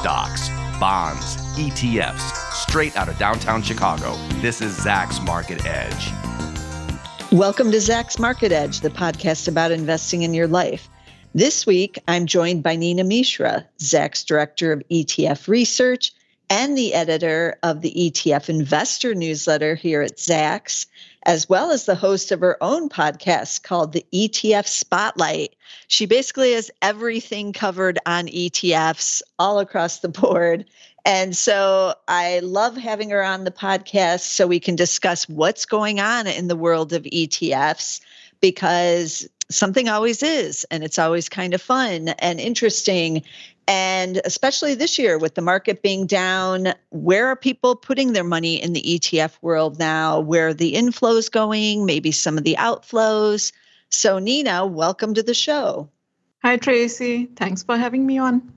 stocks, bonds, ETFs, straight out of downtown Chicago. This is Zacks Market Edge. Welcome to Zacks Market Edge, the podcast about investing in your life. This week, I'm joined by Nina Mishra, Zacks Director of ETF Research and the editor of the ETF Investor newsletter here at Zacks, as well as the host of her own podcast called the ETF Spotlight. She basically has everything covered on ETFs all across the board. And so I love having her on the podcast so we can discuss what's going on in the world of ETFs because something always is and it's always kind of fun and interesting and especially this year with the market being down where are people putting their money in the etf world now? Where are the inflows going? Maybe some of the outflows? So nina welcome to the show. Hi tracy. Thanks for having me on.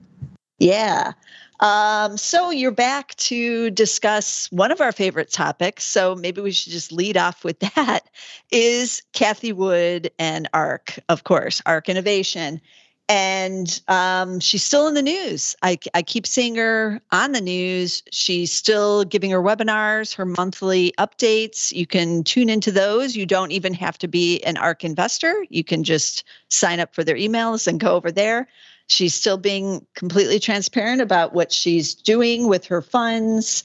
Yeah. Um, so you're back to discuss one of our favorite topics. So maybe we should just lead off with that is Cathie Wood and ARK, of course, ARK Innovation. And um, she's still in the news. I, I keep seeing her on the news. She's still giving her webinars, her monthly updates. You can tune into those. You don't even have to be an ARK investor. You can just sign up for their emails and go over there. She's still being completely transparent about what she's doing with her funds.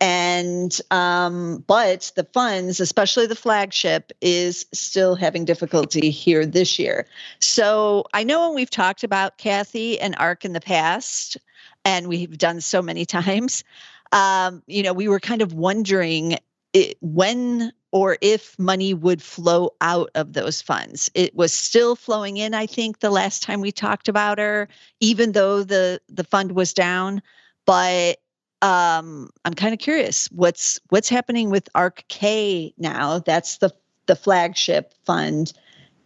And, um, but the funds, especially the flagship, is still having difficulty here this year. So I know when we've talked about Cathie and ARK in the past, and we've done so many times, um, you know, we were kind of wondering it, when or if money would flow out of those funds. It was still flowing in, I think, the last time we talked about her, even though the the fund was down. But um, I'm kind of curious what's what's happening with ARKK now. That's the the flagship fund,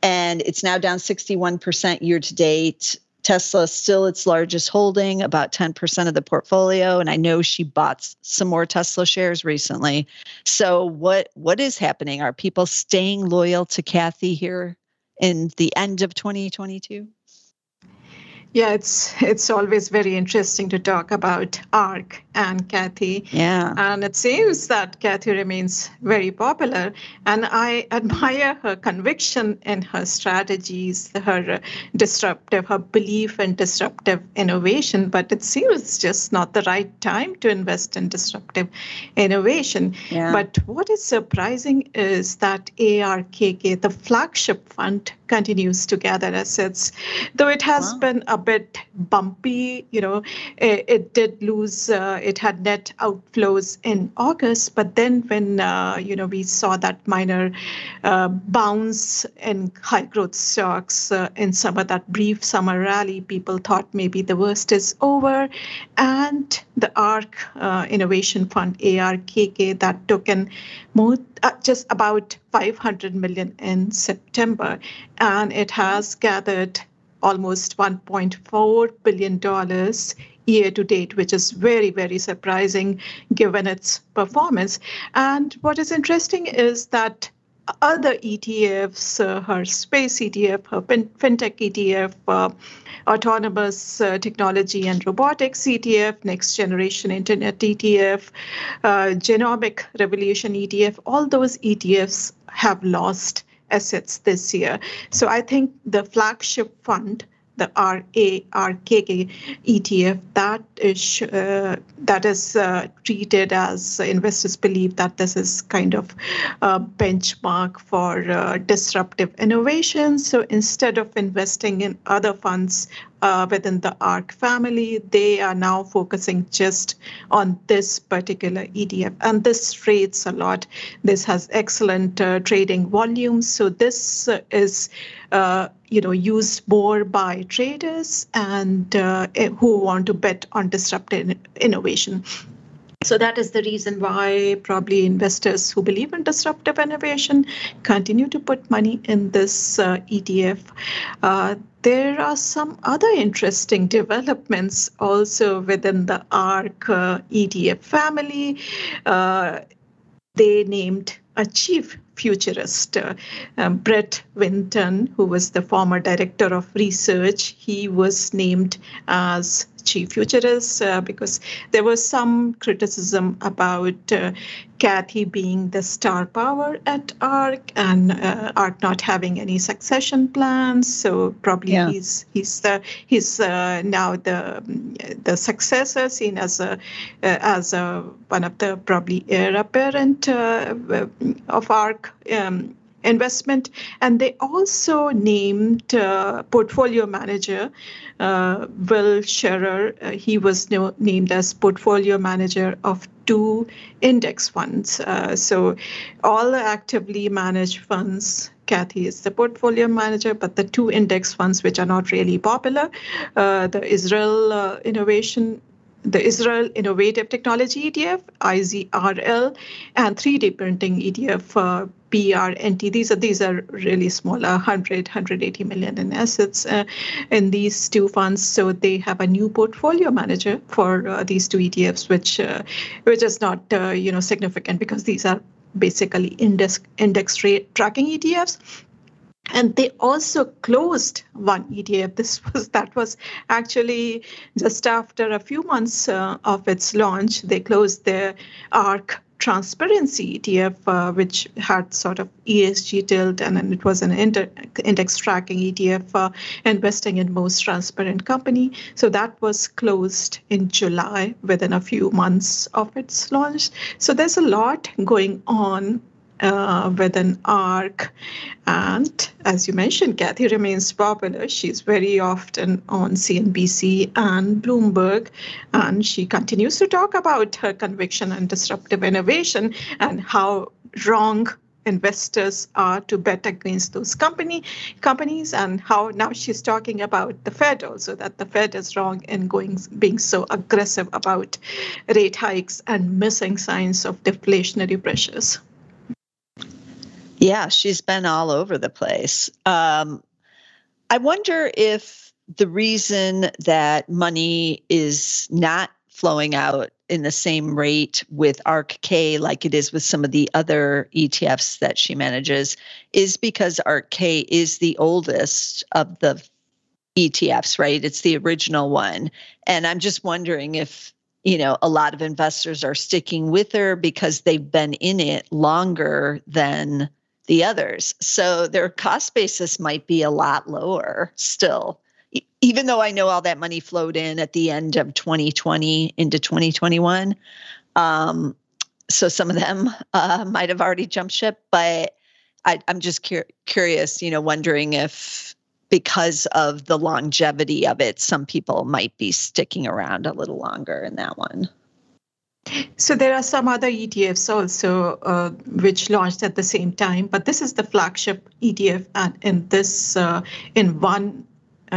and it's now down 61% year to date. Tesla still its largest holding, about 10% of the portfolio. And I know she bought some more Tesla shares recently. So what what is happening? Are people staying loyal to Cathie here in the end of 2022? Yeah, it's it's always very interesting to talk about ARK and Cathie. Yeah. And it seems that Cathie remains very popular. And I admire her conviction in her strategies, her disruptive, her belief in disruptive innovation. But it seems just not the right time to invest in disruptive innovation. Yeah. But what is surprising is that ARKK, the flagship fund, continues to gather assets, though it has wow. been a bit bumpy. You know, it, it did lose. Uh, it had net outflows in August, but then when uh, you know we saw that minor uh, bounce in high growth stocks uh, in summer, that brief summer rally, people thought maybe the worst is over, and the ARK uh, Innovation Fund ARKK that took in more uh, just about 500 million in September, and it has gathered almost 1.4 billion dollars year to date, which is very, very surprising given its performance. And what is interesting is that other ETFs, uh, her space ETF, her fintech ETF, uh, autonomous uh, technology and robotics ETF, next generation internet ETF, uh, genomic revolution ETF, all those ETFs have lost assets this year. So I think the flagship fund the ARKK ETF that is uh, that is uh, treated as investors believe that this is kind of a benchmark for uh, disruptive innovation. So instead of investing in other funds uh, within the ARK family. They are now focusing just on this particular ETF, and this trades a lot. This has excellent uh, trading volumes, so this uh, is. Uh, you know, used more by traders and uh, who want to bet on disruptive innovation. So that is the reason why probably investors who believe in disruptive innovation continue to put money in this uh, ETF. Uh, there are some other interesting developments also within the ARK uh, ETF family. Uh, they named a chief futurist, uh, um, Brett Winton, who was the former director of research. He was named as chief futurist uh, because there was some criticism about uh, Cathie being the star power at ARK and uh, ARK not having any succession plans. So probably yeah. he's he's the he's uh, now the the successor, seen as a uh, as a one of the probably heir apparent uh, of ARK. Um, investment. And they also named uh, portfolio manager uh, Will Scherer. Uh, he was no, named as portfolio manager of two index funds. Uh, so all the actively managed funds. Cathie is the portfolio manager, but the two index funds, which are not really popular, uh, the Israel uh, Innovation the Israel Innovative Technology ETF, IZRL, and 3D printing ETF, uh, PRNT. These are these are really smaller, 100, 180 million in assets uh, in these two funds. So they have a new portfolio manager for uh, these two ETFs, which uh, which is not uh, you know significant because these are basically index index rate tracking ETFs and they also closed one ETF. This was that was actually just after a few months uh, of its launch. They closed their ARK transparency ETF, uh, which had sort of ESG tilt, and, and it was an inter- index tracking ETF uh, investing in most transparent company. So that was closed in July within a few months of its launch. So there's a lot going on uh, with an ARK. And as you mentioned, Cathie remains popular. She's very often on CNBC and Bloomberg, and she continues to talk about her conviction and disruptive innovation and how wrong investors are to bet against those company companies and how now she's talking about the Fed also that the Fed is wrong in going being so aggressive about rate hikes and missing signs of deflationary pressures. Yeah, she's been all over the place. Um, I wonder if the reason that money is not flowing out in the same rate with ARKK like it is with some of the other ETFs that she manages is because ARKK is the oldest of the ETFs, right? It's the original one. And I'm just wondering if, you know, a lot of investors are sticking with her because they've been in it longer than the others. So their cost basis might be a lot lower still, even though I know all that money flowed in at the end of 2020 into 2021. Um, so some of them uh, might have already jumped ship, but I, am just cur- curious, you know, wondering if because of the longevity of it, some people might be sticking around a little longer in that one. So there are some other ETFs also uh, which launched at the same time, but this is the flagship ETF, and in this uh, in one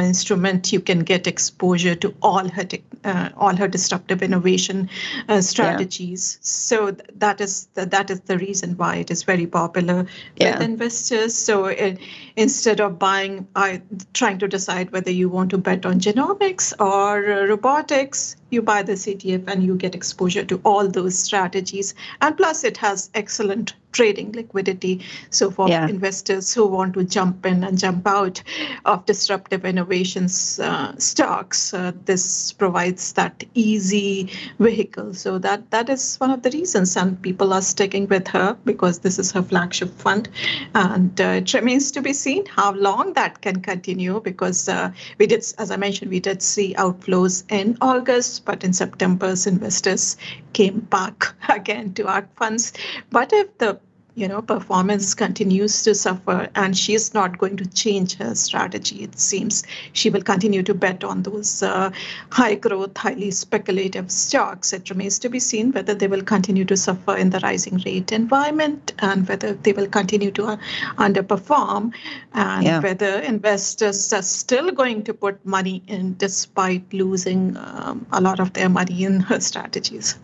instrument you can get exposure to all her uh, all her disruptive innovation uh, strategies yeah. so th- that is the, that is the reason why it is very popular yeah. with investors so it, instead of buying uh, trying to decide whether you want to bet on genomics or uh, robotics you buy the ETF and you get exposure to all those strategies and plus it has excellent trading liquidity. So for yeah. investors who want to jump in and jump out of disruptive innovations uh, stocks, uh, this provides that easy vehicle. So that that is one of the reasons, and people are sticking with her because this is her flagship fund, and uh, it remains to be seen how long that can continue. Because uh, we did, as I mentioned, we did see outflows in August, but in September, investors came back again to our funds. But if the you know performance continues to suffer and she is not going to change her strategy it seems. She will continue to bet on those uh, high growth highly speculative stocks it remains to be seen whether they will continue to suffer in the rising rate environment and whether they will continue to uh, underperform and yeah. whether investors are still going to put money in despite losing um, a lot of their money in her strategies.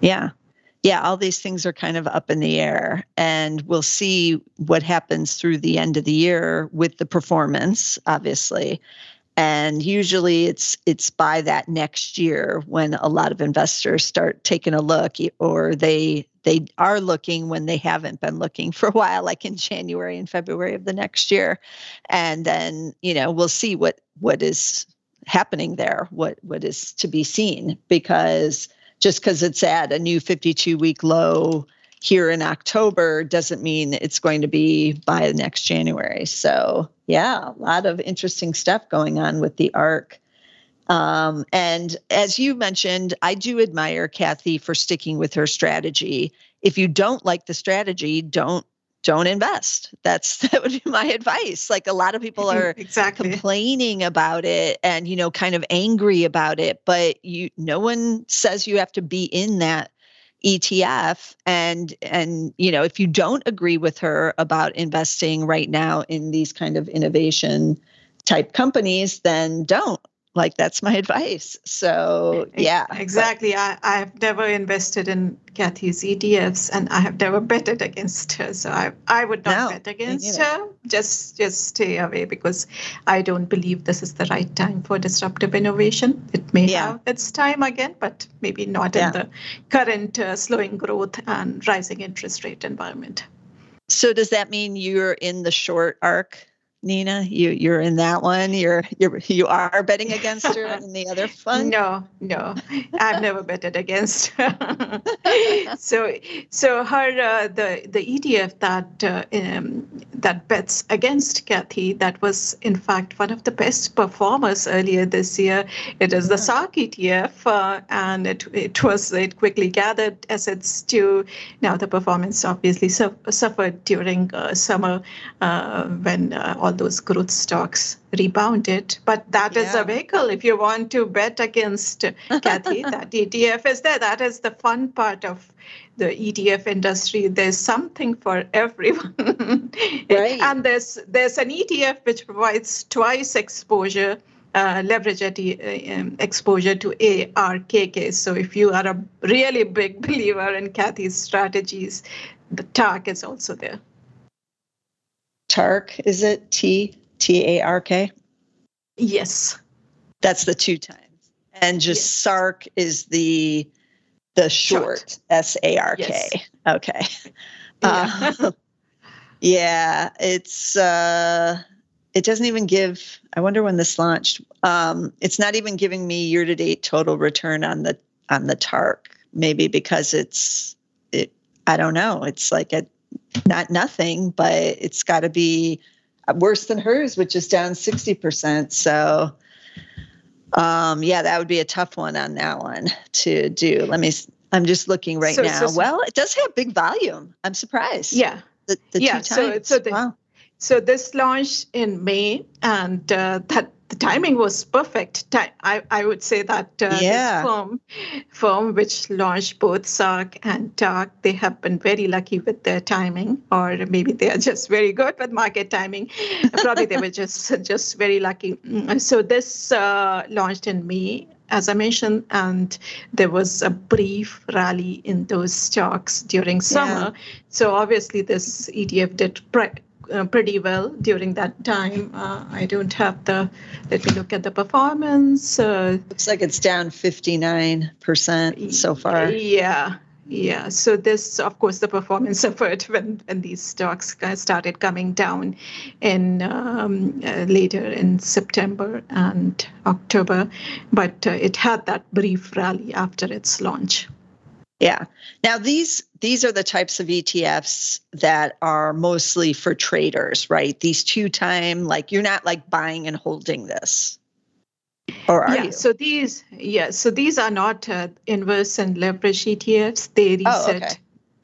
Yeah yeah, all these things are kind of up in the air. And we'll see what happens through the end of the year with the performance, obviously. And usually it's it's by that next year when a lot of investors start taking a look or they they are looking when they haven't been looking for a while, like in January and February of the next year. And then, you know, we'll see what what is happening there, what what is to be seen, because just because it's at a new 52 week low here in October doesn't mean it's going to be by next January. So yeah, a lot of interesting stuff going on with the ARK. Um, and as you mentioned, I do admire Cathie for sticking with her strategy. If you don't like the strategy, don't don't invest. That's that would be my advice. Like a lot of people are exactly complaining about it and you know kind of angry about it, but you no one says you have to be in that ETF and and you know if you don't agree with her about investing right now in these kind of innovation type companies then don't like that's my advice. So yeah exactly. I, I have never invested in Cathie's etfs and i have never betted against her. So i, I would not no, bet against her. Just just stay away because i don't believe this is the right time for disruptive innovation. It may yeah. have its time again but maybe not yeah. in the current uh, slowing growth and rising interest rate environment. So does that mean you're in the short ARK Nina? You you're in that one. You're you're you are betting against her in the other fund. No, no, I've never betted against. Her. so so her uh, the the ETF that uh, um, that bets against Cathie that was in fact one of the best performers earlier this year. It is the SARK ETF, uh, and it it was it quickly gathered assets to now the performance obviously su- suffered during uh, summer uh, when uh, all those growth stocks rebounded. But that yeah. is a vehicle. If you want to bet against Cathie, that ETF is there. That is the fun part of the ETF industry. There's something for everyone. right. and there's there's an ETF which provides twice exposure. Uh, leverage at, uh, um, exposure to ARKK. So if you are a really big believer in Cathie's strategies, the TARK is also there. Tark, is it T T A R K? Yes. That's the two times. And just yes. SARK is the the short S A R K. Okay. Yeah. Uh, yeah, it's uh it doesn't even give I wonder when this launched. Um it's not even giving me year to date total return on the on the TARK maybe because it's it I don't know. It's like a not nothing, but it's got to be worse than hers, which is down 60%. So, um, yeah, that would be a tough one on that one to do. Let me, I'm just looking right so, now. So, so, well, it does have big volume. I'm surprised. Yeah. The, the yeah. So, so, the, wow. so this launched in May and uh, that the timing was perfect. I, I would say that uh, yeah. this firm, firm which launched both SARK and TARK, they have been very lucky with their timing, or maybe they are just very good with market timing. Probably they were just just very lucky. Mm, so this uh, launched in May, as I mentioned, and there was a brief rally in those stocks during summer. Yeah. So obviously, this ETF did pre- uh, pretty well during that time. Uh, I don't have the, let me look at the performance. Uh, Looks like it's down 59% so far. Yeah. Yeah, so this, of course, the performance suffered when, when these stocks started coming down in um, uh, later in September and October, but uh, it had that brief rally after its launch. Yeah. Now these these are the types of ETFs that are mostly for traders, right? These two time like you're not like buying and holding this. Or are yeah, you? so these yeah, so these are not uh, inverse and leverage ETFs. They reset oh, okay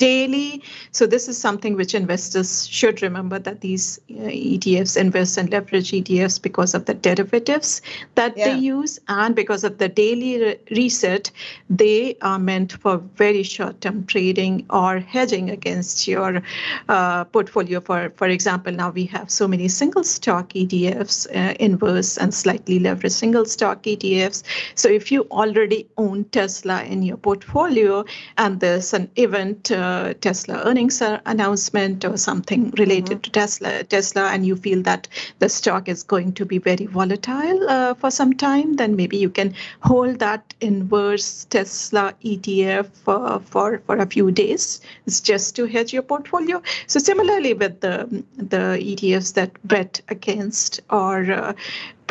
daily. So this is something which investors should remember that these uh, ETFs invest and leverage ETFs because of the derivatives that yeah. they use and because of the daily re- reset, they are meant for very short-term trading or hedging against your uh, portfolio. For for example, now we have so many single stock ETFs, uh, inverse and slightly leveraged single stock ETFs. So if you already own Tesla in your portfolio and there's an event uh, Tesla earnings announcement or something related mm-hmm. to Tesla, Tesla, and you feel that the stock is going to be very volatile uh, for some time, then maybe you can hold that inverse Tesla ETF for, for, for a few days. It's just to hedge your portfolio. So similarly with the the ETFs that bet against or uh,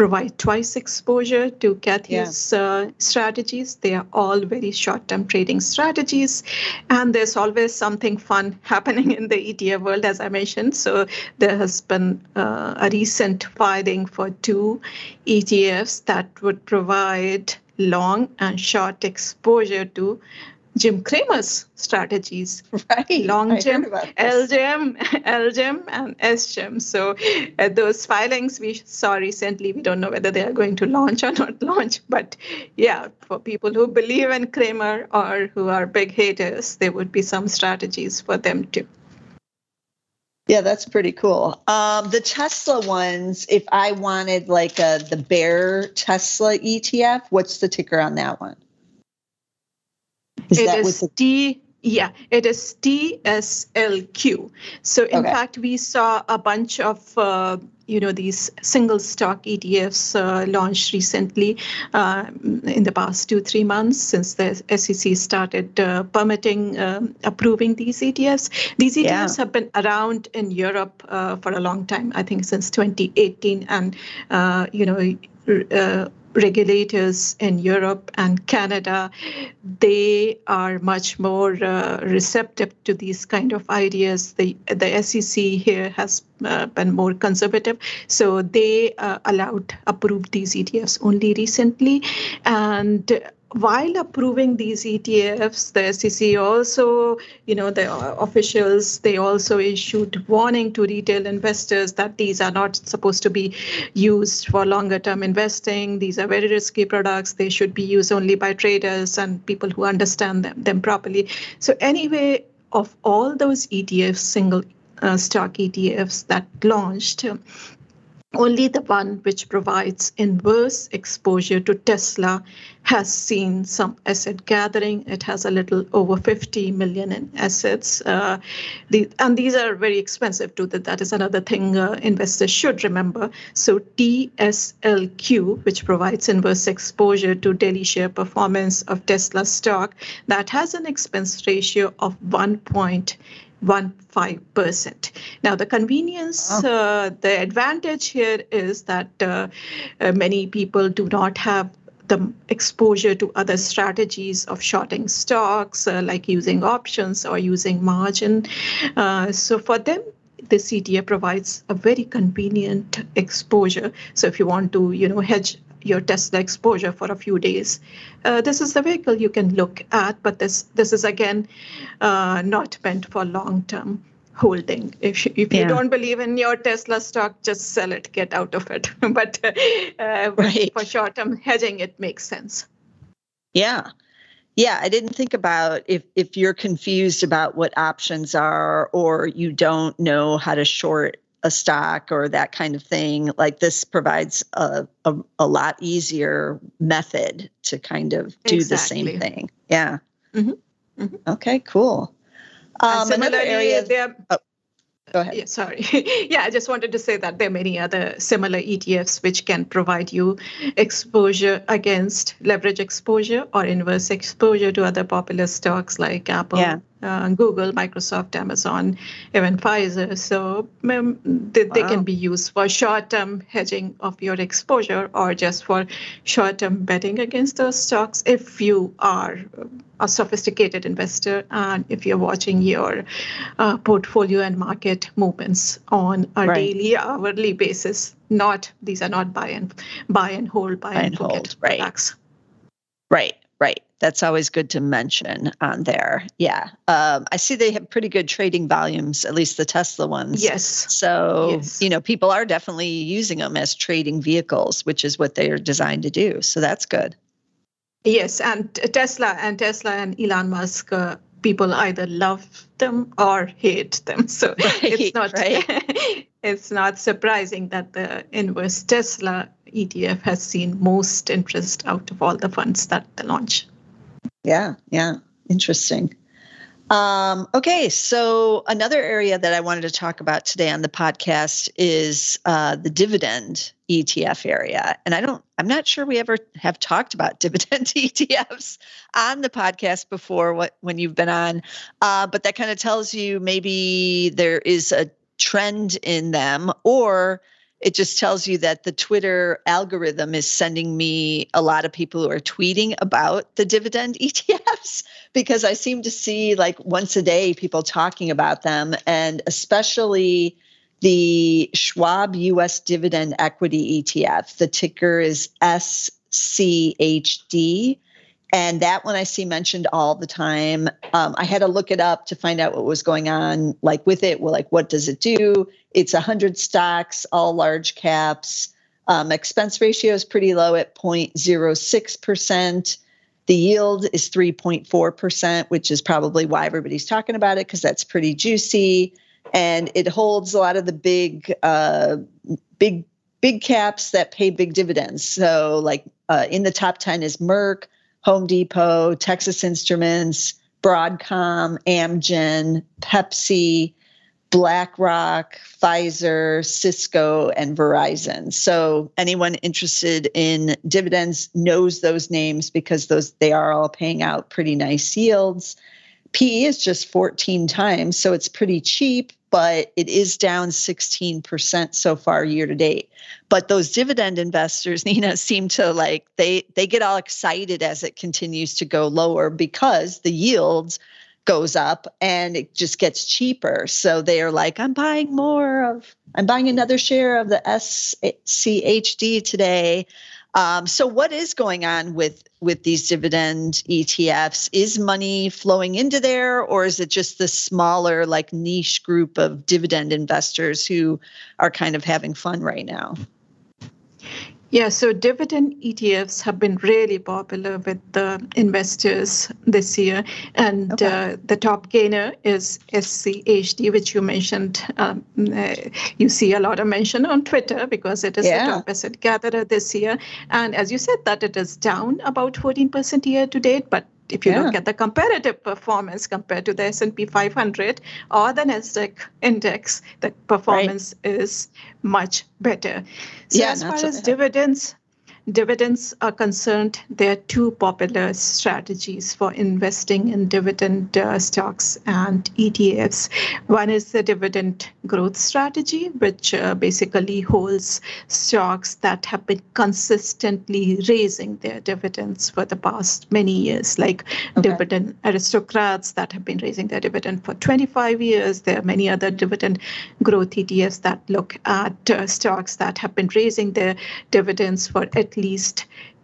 provide twice exposure to Cathie's yeah. uh, strategies. They are all very short term trading strategies. And there's always something fun happening in the ETF world, as I mentioned. So there has been uh, a recent filing for two ETFs that would provide long and short exposure to Jim Cramer's strategies, right? Long Jim, LGM, LGM, and SGM. So uh, those filings we saw recently, we don't know whether they are going to launch or not launch. But yeah, for people who believe in Cramer or who are big haters, there would be some strategies for them too. Yeah, that's pretty cool. Um, the Tesla ones, if I wanted like a the Bear Tesla ETF, what's the ticker on that one? Is it is the- T. Yeah, it is TSLQ. So in okay. fact, we saw a bunch of uh, you know these single stock ETFs uh, launched recently uh, in the past two three months since the SEC started uh, permitting um, approving these ETFs. These ETFs yeah. have been around in Europe uh, for a long time. I think since 2018, and uh, you know regulators in Europe and Canada, they are much more uh, receptive to these kind of ideas. The the SEC here has uh, been more conservative, so they uh, allowed approved these ETFs only recently, and while approving these ETFs, the SEC also, you know, the officials, they also issued warning to retail investors that these are not supposed to be used for longer term investing. These are very risky products. They should be used only by traders and people who understand them, them properly. So anyway, of all those ETFs, single uh, stock ETFs that launched, only the one which provides inverse exposure to Tesla has seen some asset gathering. It has a little over 50 million in assets. Uh, the, and these are very expensive too. That, that is another thing uh, investors should remember. So TSLQ, which provides inverse exposure to daily share performance of Tesla stock, that has an expense ratio of 1.8 1.5%. Now, the convenience, uh, the advantage here is that uh, uh, many people do not have the exposure to other strategies of shorting stocks, uh, like using options or using margin. Uh, so for them, the CTA provides a very convenient exposure. So if you want to, you know, hedge your Tesla exposure for a few days. Uh, this is the vehicle you can look at, but this this is again uh, not meant for long term holding. If you, if yeah. you don't believe in your Tesla stock, just sell it, get out of it. but uh, right. for short term hedging, it makes sense. Yeah. Yeah, I didn't think about if if you're confused about what options are or you don't know how to short a stock or that kind of thing like this provides a, a, a lot easier method to kind of do exactly. the same thing yeah mm-hmm. Mm-hmm. okay cool um, another area there oh, Go ahead. Yeah, sorry. yeah, I just wanted to say that there are many other similar ETFs which can provide you exposure against leverage exposure or inverse exposure to other popular stocks like Apple, yeah uh, Google, Microsoft, Amazon, even Pfizer. So um, they, wow. they, can be used for short-term hedging of your exposure or just for short-term betting against those stocks if you are a sophisticated investor and if you're watching your uh, portfolio and market movements on a right. daily, hourly basis. Not these are not buy and buy and hold, buy, buy and, and hold, right? Products. Right, right that's always good to mention on there. Yeah. Um, I see they have pretty good trading volumes, at least the Tesla ones. Yes. So, yes. you know, people are definitely using them as trading vehicles, which is what they are designed to do. So that's good. Yes. And Tesla and Tesla and Elon Musk, uh, people either love them or hate them. So right, it's not. Right. it's not surprising that the inverse Tesla ETF has seen most interest out of all the funds that they launch. Yeah, yeah, interesting. Um, okay, so another area that I wanted to talk about today on the podcast is uh, the dividend ETF area, and I don't, I'm not sure we ever have talked about dividend ETFs on the podcast before. What when you've been on, uh, but that kind of tells you maybe there is a trend in them, or it just tells you that the Twitter algorithm is sending me a lot of people who are tweeting about the dividend ETFs because I seem to see like once a day people talking about them and especially the Schwab US Dividend Equity ETF. The ticker is SCHD. And that one I see mentioned all the time. Um, I had to look it up to find out what was going on, like with it. Well, like, what does it do? It's 100 stocks, all large caps. Um, expense ratio is pretty low at 0.06%. The yield is 3.4%, which is probably why everybody's talking about it because that's pretty juicy and it holds a lot of the big uh, big big caps that pay big dividends so like uh, in the top 10 is merck home depot texas instruments broadcom amgen pepsi blackrock pfizer cisco and verizon. So anyone interested in dividends knows those names because those they are all paying out pretty nice yields. PE is just 14 times, so it's pretty cheap, but it is down 16% so far year to date. But those dividend investors, Nina, seem to like they they get all excited as it continues to go lower because the yields goes up and it just gets cheaper. So they are like, I'm buying more of, I'm buying another share of the SCHD today. Um, so what is going on with with these dividend ETFs? Is money flowing into there, or is it just the smaller, like niche group of dividend investors who are kind of having fun right now? Yeah, so dividend ETFs have been really popular with the investors this year. And okay. uh, the top gainer is SCHD, which you mentioned. Um, uh, you see a lot of mention on Twitter because it is yeah. the top asset gatherer this year. And as you said, that it is down about 14% year to date, but if you yeah. look at the comparative performance compared to the S&P 500 or the Nasdaq index, the performance right. is much better. So yeah, as far as dividends, dividends are concerned, there are two popular strategies for investing in dividend uh, stocks and ETFs. One is the dividend growth strategy, which uh, basically holds stocks that have been consistently raising their dividends for the past many years, like okay. dividend aristocrats that have been raising their dividend for 25 years. There are many other dividend growth ETFs that look at uh, stocks that have been raising their dividends for at least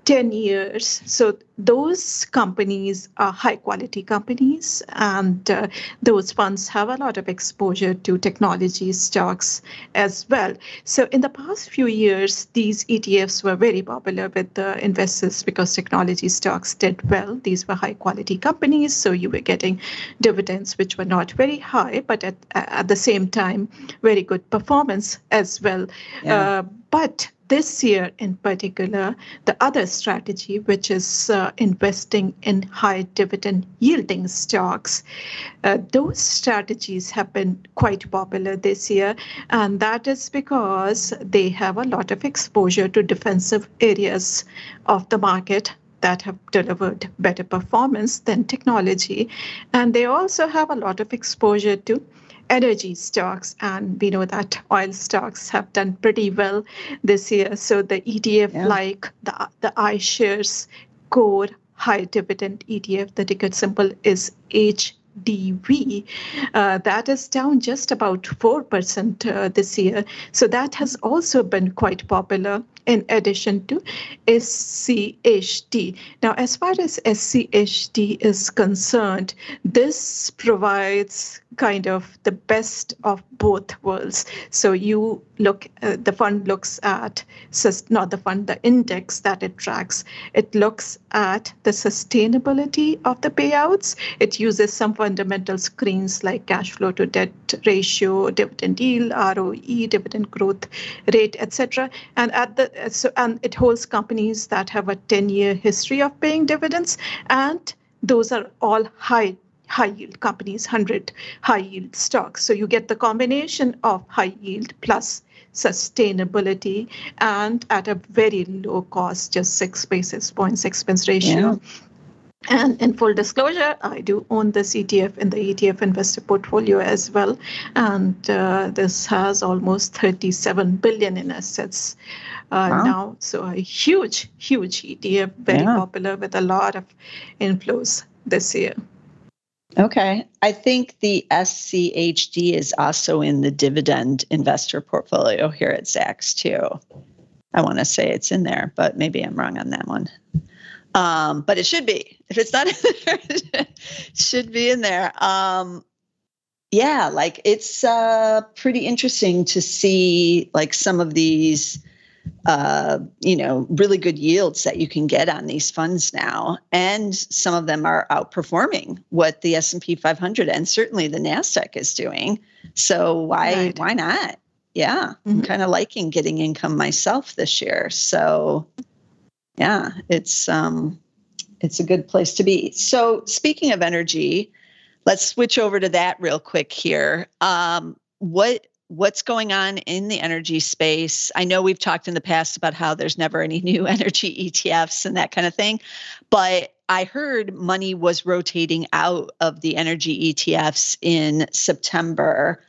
10 years. So those companies are high quality companies, and uh, those funds have a lot of exposure to technology stocks as well. So in the past few years, these ETFs were very popular with the investors because technology stocks did well. These were high quality companies, so you were getting dividends which were not very high, but at, at the same time, very good performance as well. Yeah. Uh, but this year in particular, the other strategy, which is uh, investing in high dividend yielding stocks, uh, those strategies have been quite popular this year. And that is because they have a lot of exposure to defensive areas of the market that have delivered better performance than technology. And they also have a lot of exposure to energy stocks, and we know that oil stocks have done pretty well this year. So the ETF, yeah. like the the iShares Core High Dividend ETF, the ticket symbol is H. DV, uh, that is down just about 4% uh, this year. So that has also been quite popular in addition to SCHD. Now, as far as SCHD is concerned, this provides kind of the best of both worlds. So you look, uh, the fund looks at, not the fund, the index that it tracks. It looks at the sustainability of the payouts. It uses some fundamental screens like cash flow to debt ratio, dividend yield, ROE, dividend growth rate, etc. And at the so and it holds companies that have a 10-year history of paying dividends, and those are all high high yield companies, 100 high yield stocks. So you get the combination of high yield plus sustainability and at a very low cost, just six basis points expense ratio. Yeah. And in full disclosure, I do own this ETF in the ETF investor portfolio as well. And uh, this has almost 37 billion in assets uh, wow. now. So a huge, huge ETF, very yeah. popular with a lot of inflows this year. Okay. I think the SCHD is also in the dividend investor portfolio here at Zacks too. I want to say it's in there, but maybe I'm wrong on that one. Um, but it should be. If it's not in there, it should be in there. Um, yeah, like it's uh, pretty interesting to see like some of these uh, you know, really good yields that you can get on these funds now, and some of them are outperforming what the S and P 500 and certainly the Nasdaq is doing. So why right. why not? Yeah, mm-hmm. I'm kind of liking getting income myself this year. So yeah, it's um, it's a good place to be. So speaking of energy, let's switch over to that real quick here. Um, what what's going on in the energy space. I know we've talked in the past about how there's never any new energy ETFs and that kind of thing, but I heard money was rotating out of the energy ETFs in September.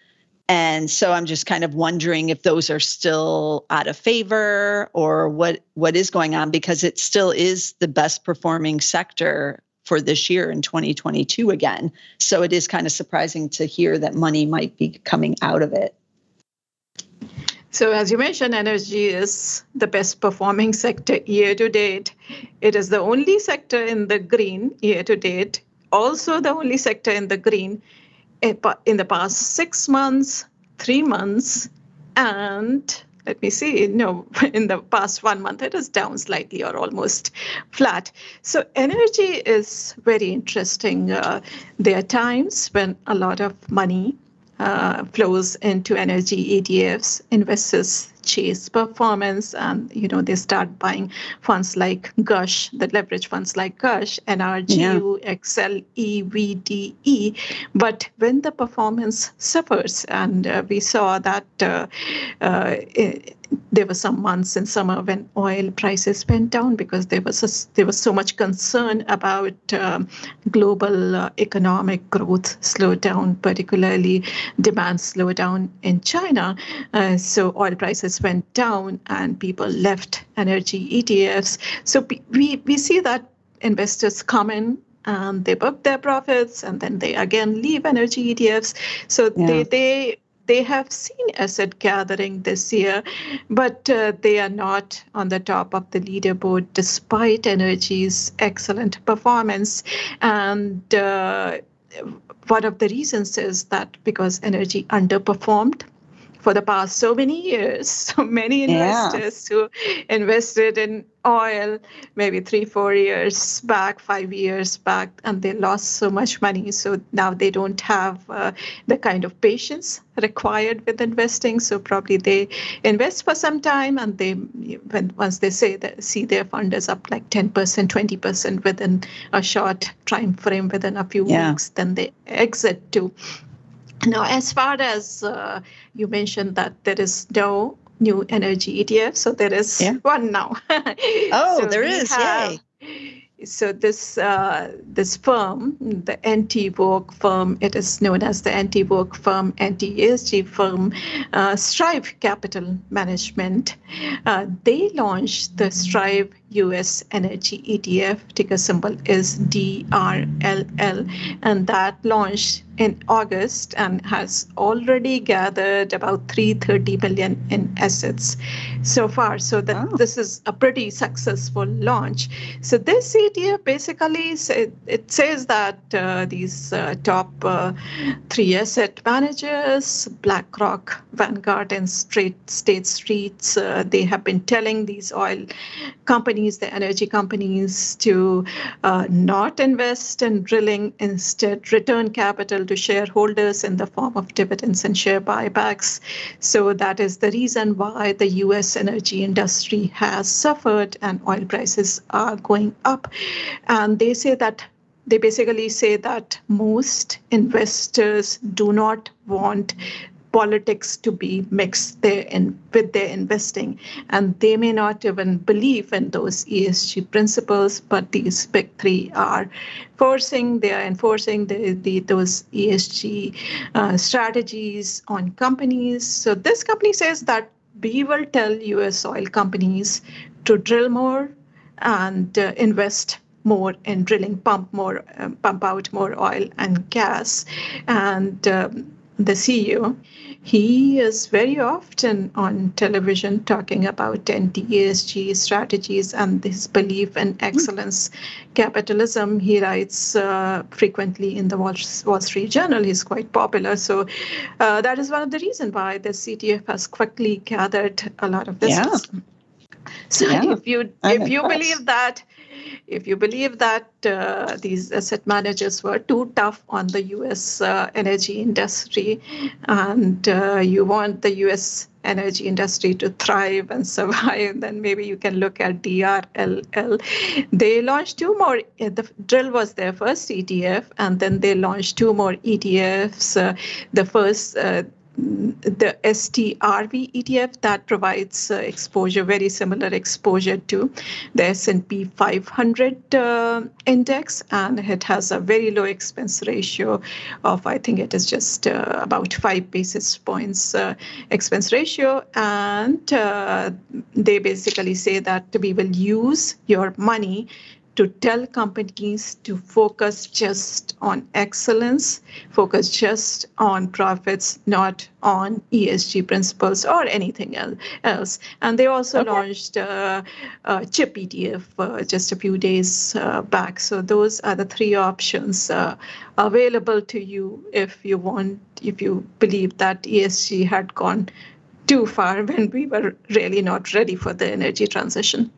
And so I'm just kind of wondering if those are still out of favor or what what is going on because it still is the best performing sector for this year in 2022 again. So it is kind of surprising to hear that money might be coming out of it. So, as you mentioned, energy is the best performing sector year to date. It is the only sector in the green year to date, also the only sector in the green in the past six months, three months, and let me see, no, in the past one month, it is down slightly or almost flat. So, energy is very interesting. Uh, there are times when a lot of money Uh, flows into energy ETFs. Investors chase performance, and you know they start buying funds like Gush, the leverage funds like Gush, NRGU, yeah. XL, EVDE. But when the performance suffers, and uh, we saw that uh, uh, there were some months in summer when oil prices went down because there was a, there was so much concern about um, global uh, economic growth slowdown, particularly demand slowdown in China. Uh, so oil prices went down and people left energy ETFs. So we we see that investors come in and they book their profits and then they again leave energy ETFs. So yeah. they they they have seen asset gathering this year, but uh, they are not on the top of the leaderboard despite energy's excellent performance. And uh, one of the reasons is that because energy underperformed for the past so many years, so many investors yeah. who invested in oil maybe three, four years back, five years back, and they lost so much money. So now they don't have uh, the kind of patience required with investing. So probably they invest for some time, and they when once they say that see their fund is up like ten percent, twenty percent within a short time frame, within a few yeah. weeks, then they exit to now, as far as uh, you mentioned that there is no new energy ETF, so there is yeah. one now. oh, so there is! Have, Yay! So this uh, this firm, the anti woke firm, it is known as the anti woke firm, anti ESG firm, uh, Strive Capital Management. Uh, they launched the Strive US Energy ETF. Ticker symbol is DRLL, and that launched in August and has already gathered about 330 billion in assets so far. So that oh. this is a pretty successful launch. So this ETF basically it, it says that uh, these uh, top uh, three asset managers, BlackRock, Vanguard, and State Streets, uh, they have been telling these oil companies, the energy companies, to uh, not invest in drilling, instead return capital to shareholders in the form of dividends and share buybacks. So that is the reason why the US energy industry has suffered and oil prices are going up. And they say that they basically say that most investors do not want politics to be mixed there in with their investing and they may not even believe in those esg principles but these big three are forcing they are enforcing the, the those esg uh, strategies on companies so this company says that we will tell us oil companies to drill more and uh, invest more in drilling, pump more, um, pump out more oil and gas. And um, the CEO, he is very often on television talking about anti-ESG strategies and his belief in excellence capitalism. He writes uh, frequently in the Wall, Wall, Street Journal. He's quite popular. So uh, that is one of the reasons why the ETF has quickly gathered a lot of this. Yeah. So yeah. if you I'm if you believe that if you believe that uh, these asset managers were too tough on the US uh, energy industry and uh, you want the US energy industry to thrive and survive, then maybe you can look at DRLL. They launched two more, uh, the drill was their first ETF, and then they launched two more ETFs. Uh, the first, uh, the STRV ETF that provides uh, exposure, very similar exposure to the S&P 500 uh, index, and it has a very low expense ratio of, I think it is just uh, about five basis points uh, expense ratio, and uh, they basically say that we will use your money to tell companies to focus just on excellence, focus just on profits, not on ESG principles or anything else. And they also okay. launched a, a, CHIP ETF uh, just a few days uh, back. So those are the three options uh, available to you if you want, if you believe that ESG had gone too far when we were really not ready for the energy transition.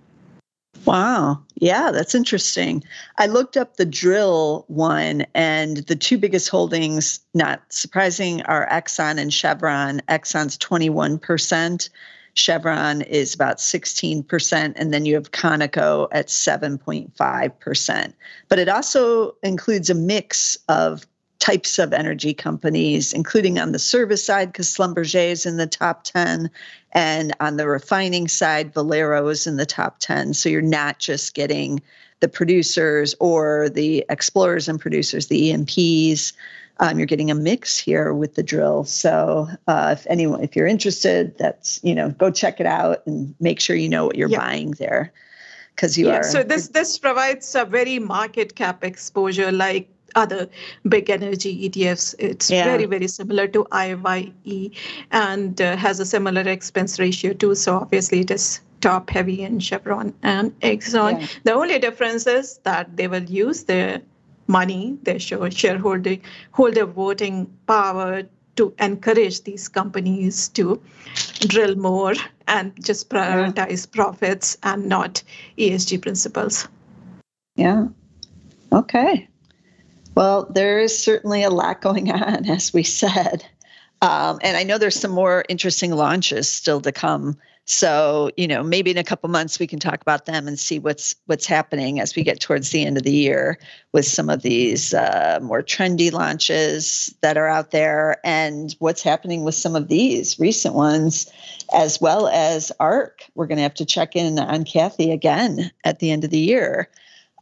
Wow. Yeah, that's interesting. I looked up the drill one, and the two biggest holdings, not surprising, are Exxon and Chevron. Exxon's 21%, Chevron is about 16%, and then you have Conoco at 7.5%. But it also includes a mix of types of energy companies, including on the service side, because Schlumberger is in the top 10, and on the refining side, Valero is in the top 10. So you're not just getting the producers or the explorers and producers, the E&Ps. Um, you're getting a mix here with the drill. So uh, if anyone, if you're interested, that's you know, go check it out and make sure you know what you're yeah. buying there, because you yeah, are. So this this provides a very market cap exposure, like other big energy ETFs. It's yeah. very, very similar to IYE and uh, has a similar expense ratio too. So obviously it is top heavy in Chevron and Exxon. Yeah. The only difference is that they will use their money, their shareholder holder voting power to encourage these companies to drill more and just prioritize yeah. profits and not ESG principles. Yeah. Okay. Well, there is certainly a lot going on, as we said. Um, and I know there's some more interesting launches still to come. So, you know, maybe in a couple months we can talk about them and see what's what's happening as we get towards the end of the year with some of these uh, more trendy launches that are out there, and what's happening with some of these recent ones, as well as ARK. We're going to have to check in on Cathie again at the end of the year.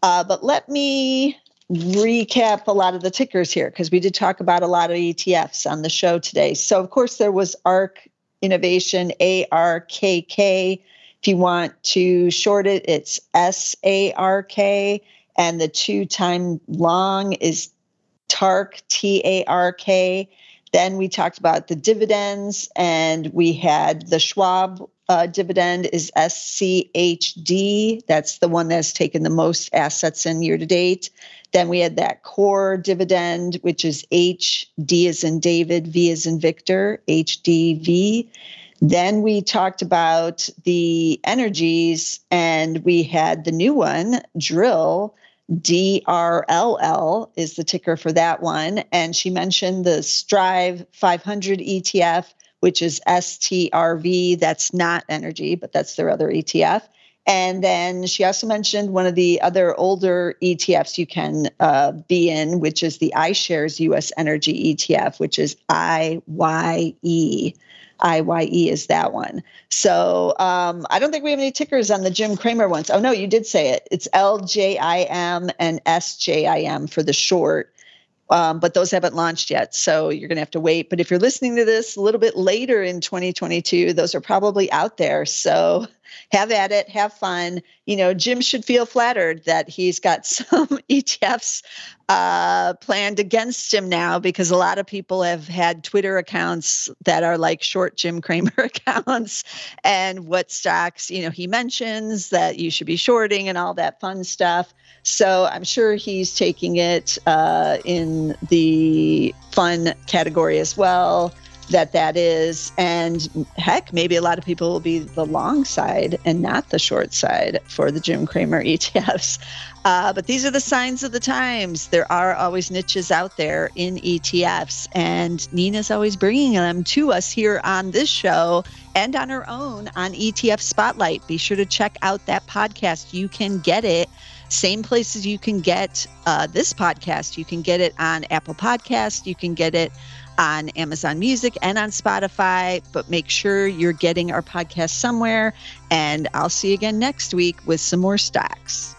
Uh, but let me recap a lot of the tickers here because we did talk about a lot of ETFs on the show today. So, of course, there was ARK Innovation, ARKK. If you want to short it, it's SARK. And the two time long is TARK, T A R K. Then we talked about the dividends, and we had the Schwab uh, dividend is SCHD. That's the one that's taken the most assets in year to date. Then we had that core dividend, which is HD as in David, V as in Victor, HDV. Then we talked about the energies, and we had the new one, Drill. DRLL is the ticker for that one. And she mentioned the Strive 500 ETF, which is STRV. That's not energy, but that's their other ETF And then she also mentioned one of the other older ETFs you can uh, be in, which is the iShares US Energy ETF, which is IYE. IYE is that one. So um, I don't think we have any tickers on the Jim Cramer ones. Oh, no, you did say it. It's LJIM and SJIM for the short. Um, but those haven't launched yet. So you're going to have to wait. But if you're listening to this a little bit later in 2022, those are probably out there. So have at it, have fun. You know, Jim should feel flattered that he's got some ETFs uh, planned against him now because a lot of people have had Twitter accounts that are like short Jim Cramer accounts and what stocks, you know, he mentions that you should be shorting and all that fun stuff. So I'm sure he's taking it uh, in the fun category as well that that is. And heck, maybe a lot of people will be the long side and not the short side for the Jim Cramer ETFs. Uh, but these are the signs of the times. There are always niches out there in ETFs, and Neena's always bringing them to us here on this show and on her own on ETF Spotlight. Be sure to check out that podcast. You can get it same places you can get uh, this podcast. You can get it on Apple Podcast. You can get it on Amazon Music and on Spotify. But make sure you're getting our podcast somewhere. And I'll see you again next week with some more stocks.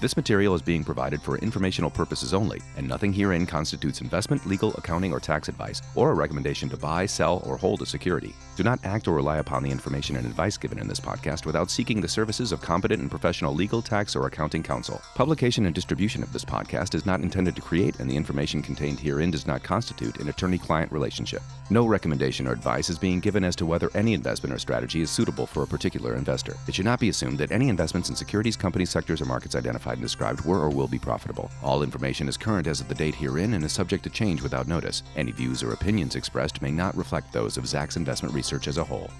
This material is being provided for informational purposes only, and nothing herein constitutes investment, legal, accounting, or tax advice, or a recommendation to buy, sell, or hold a security. Do not act or rely upon the information and advice given in this podcast without seeking the services of competent and professional legal, tax, or accounting counsel. Publication and distribution of this podcast is not intended to create, and the information contained herein does not constitute an attorney client relationship. No recommendation or advice is being given as to whether any investment or strategy is suitable for a particular investor. It should not be assumed that any investments in securities, companies, sectors, or markets identified and described were or will be profitable. All information is current as of the date herein and is subject to change without notice. Any views or opinions expressed may not reflect those of Zacks Investment Research as a whole.